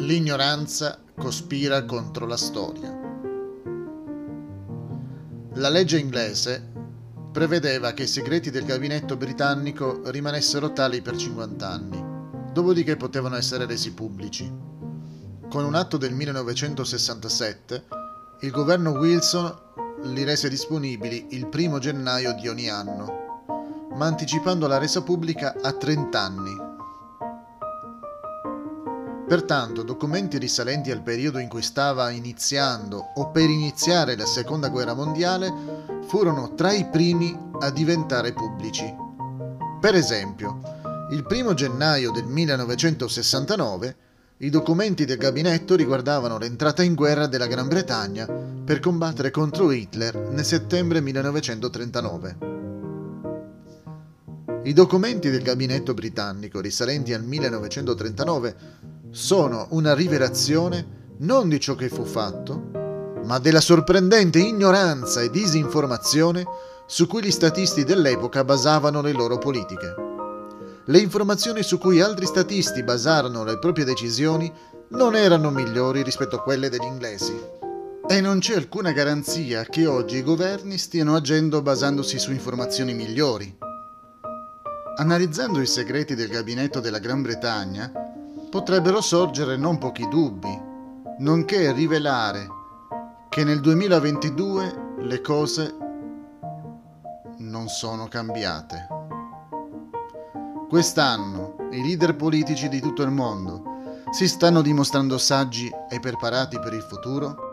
L'ignoranza cospira contro la storia. La legge inglese prevedeva che i segreti del gabinetto britannico rimanessero tali per 50 anni, dopodiché potevano essere resi pubblici. Con un atto del 1967, il governo Wilson li rese disponibili il primo gennaio di ogni anno, ma anticipando la resa pubblica a 30 anni Pertanto, documenti risalenti al periodo in cui stava iniziando o per iniziare la Seconda Guerra Mondiale furono tra i primi a diventare pubblici. Per esempio, il 1 gennaio del 1969 i documenti del gabinetto riguardavano l'entrata in guerra della Gran Bretagna per combattere contro Hitler nel settembre 1939. I documenti del gabinetto britannico risalenti al 1939 sono una rivelazione non di ciò che fu fatto, ma della sorprendente ignoranza e disinformazione su cui gli statisti dell'epoca basavano le loro politiche. Le informazioni su cui altri statisti basarono le proprie decisioni non erano migliori rispetto a quelle degli inglesi. E non c'è alcuna garanzia che oggi i governi stiano agendo basandosi su informazioni migliori. Analizzando i segreti del gabinetto della Gran Bretagna, potrebbero sorgere non pochi dubbi, nonché rivelare che nel 2022 le cose non sono cambiate. Quest'anno i leader politici di tutto il mondo si stanno dimostrando saggi e preparati per il futuro?